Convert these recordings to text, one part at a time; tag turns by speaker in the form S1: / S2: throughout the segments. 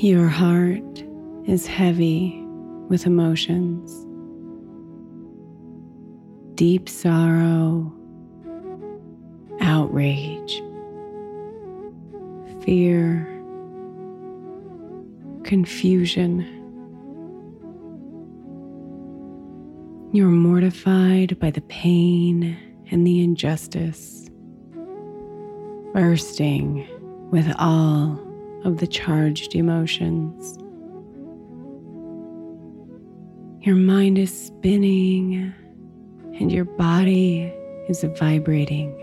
S1: Your heart is heavy with emotions, deep sorrow, outrage, fear, confusion. You're mortified by the pain and the injustice, bursting with all of the charged emotions. Your mind is spinning and your body is vibrating.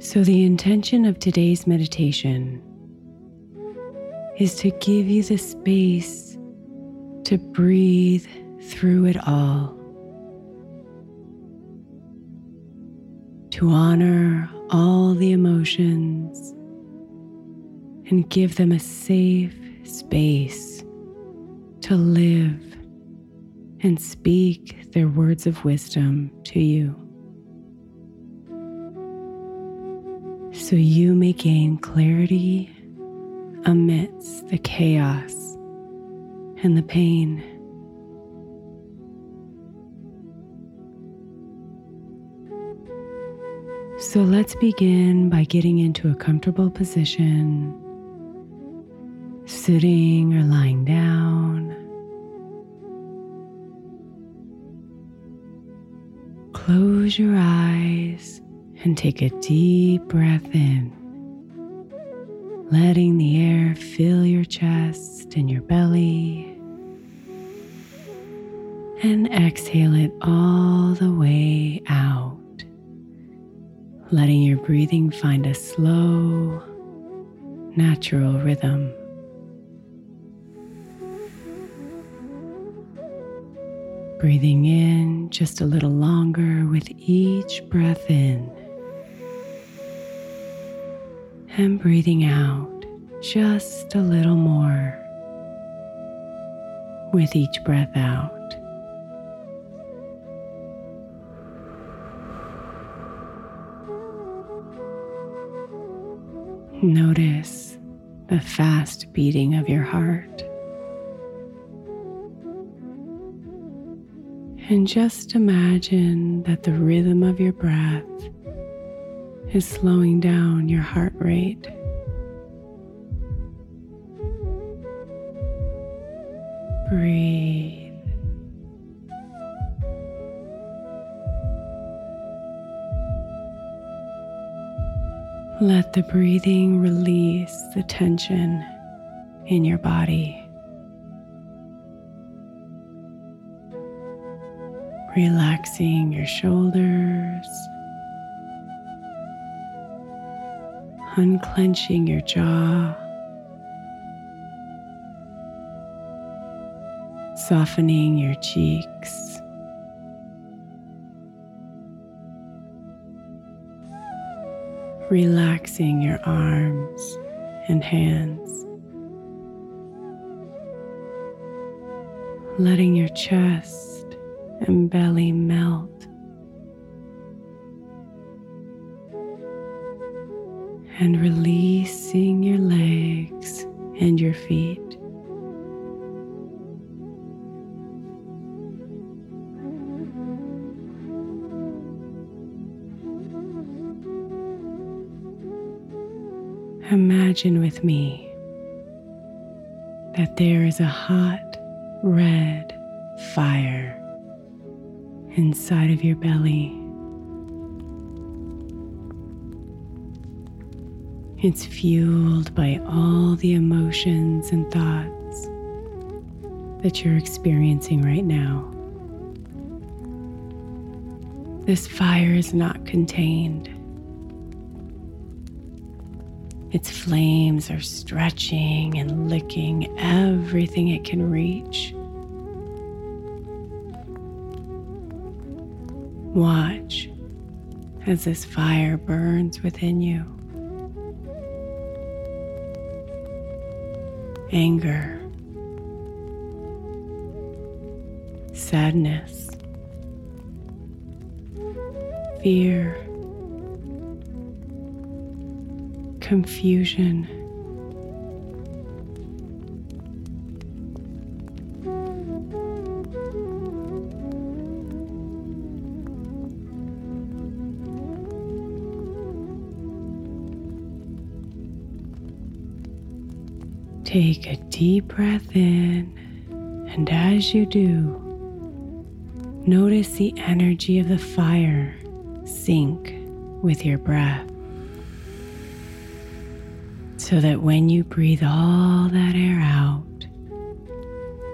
S1: So, the intention of today's meditation is to give you the space to breathe through it all, to honor all the emotions and give them a safe space to live and speak their words of wisdom to you. So you may gain clarity amidst the chaos and the pain. So let's begin by getting into a comfortable position, sitting or lying down. Close your eyes and take a deep breath in, letting the air fill your chest and your belly. And exhale it all the way out letting your breathing find a slow, natural rhythm. Breathing in just a little longer with each breath in, and breathing out just a little more with each breath out. Notice the fast beating of your heart. And just imagine that the rhythm of your breath is slowing down your heart rate. Breathe. Let the breathing release the tension in your body. Relaxing your shoulders, unclenching your jaw, softening your cheeks. Relaxing your arms and hands, letting your chest and belly melt, and releasing your legs and your feet. Imagine with me that there is a hot red fire inside of your belly. It's fueled by all the emotions and thoughts that you're experiencing right now. This fire is not contained. Its flames are stretching and licking everything it can reach. Watch as this fire burns within you. Anger, sadness, fear confusion. Take a deep breath in, and as you do, notice the energy of the fire sink with your breath so that when you breathe all that air out,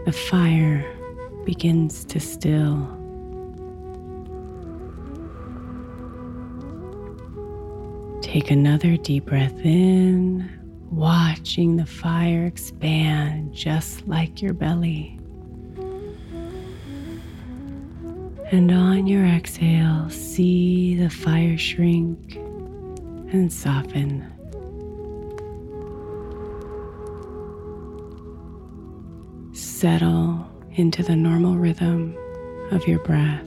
S1: the fire begins to still. Take another deep breath in, watching the fire expand just like your belly. And on your exhale, see the fire shrink and soften. Settle into the normal rhythm of your breath.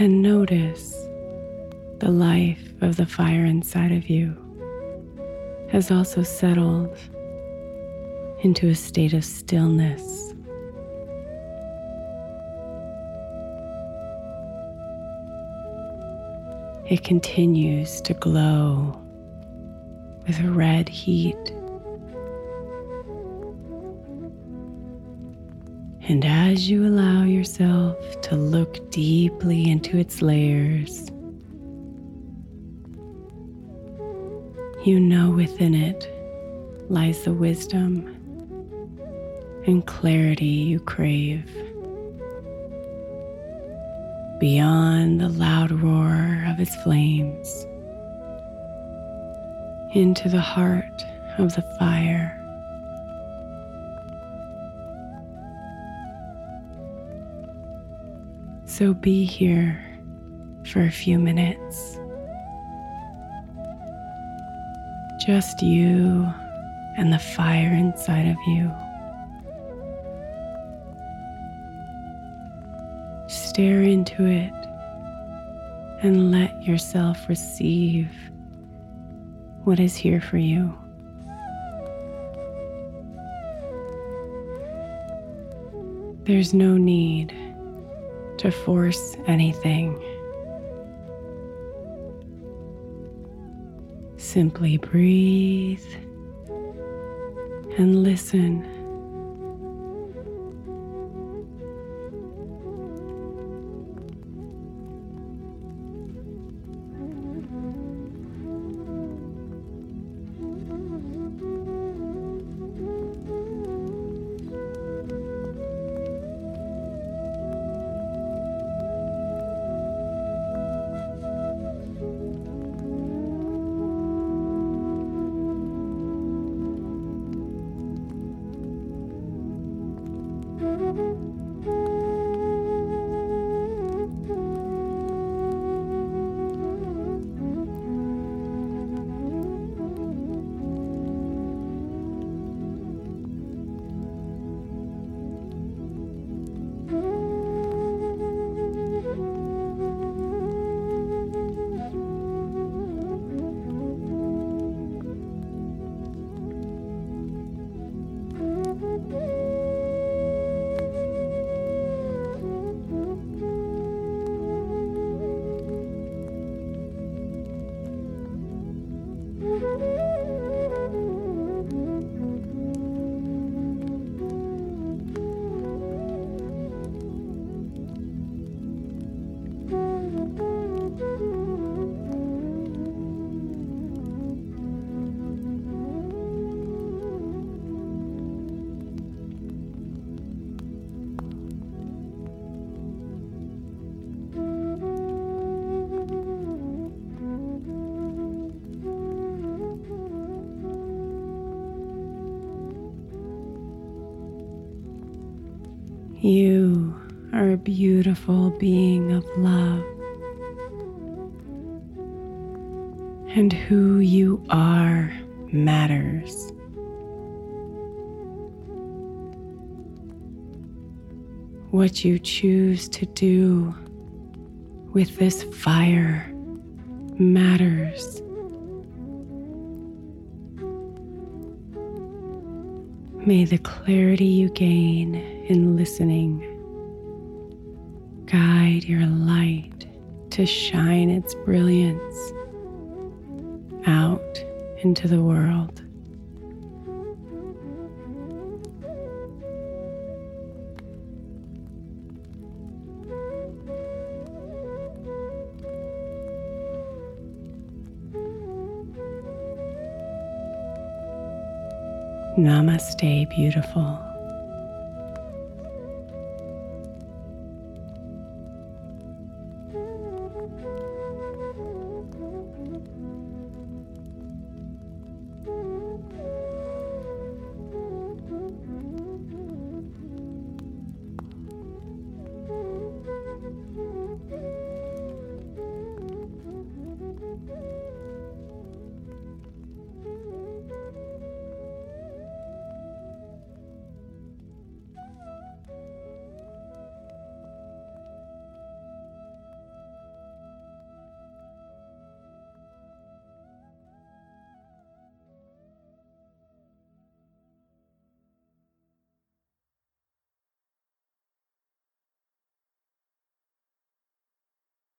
S1: And notice the life of the fire inside of you has also settled into a state of stillness. It continues to glow with red heat. And as you allow yourself to look deeply into its layers, you know within it lies the wisdom and clarity you crave. Beyond the loud roar of its flames into the heart of the fire. So be here for a few minutes. Just you and the fire inside of you. Stare into it and let yourself receive what is here for you. There's no need to force anything. Simply breathe and listen. You are a beautiful being of love. And who you are matters. What you choose to do with this fire matters. May the clarity you gain in listening guide your light to shine its brilliance out into the world. Namaste, beautiful.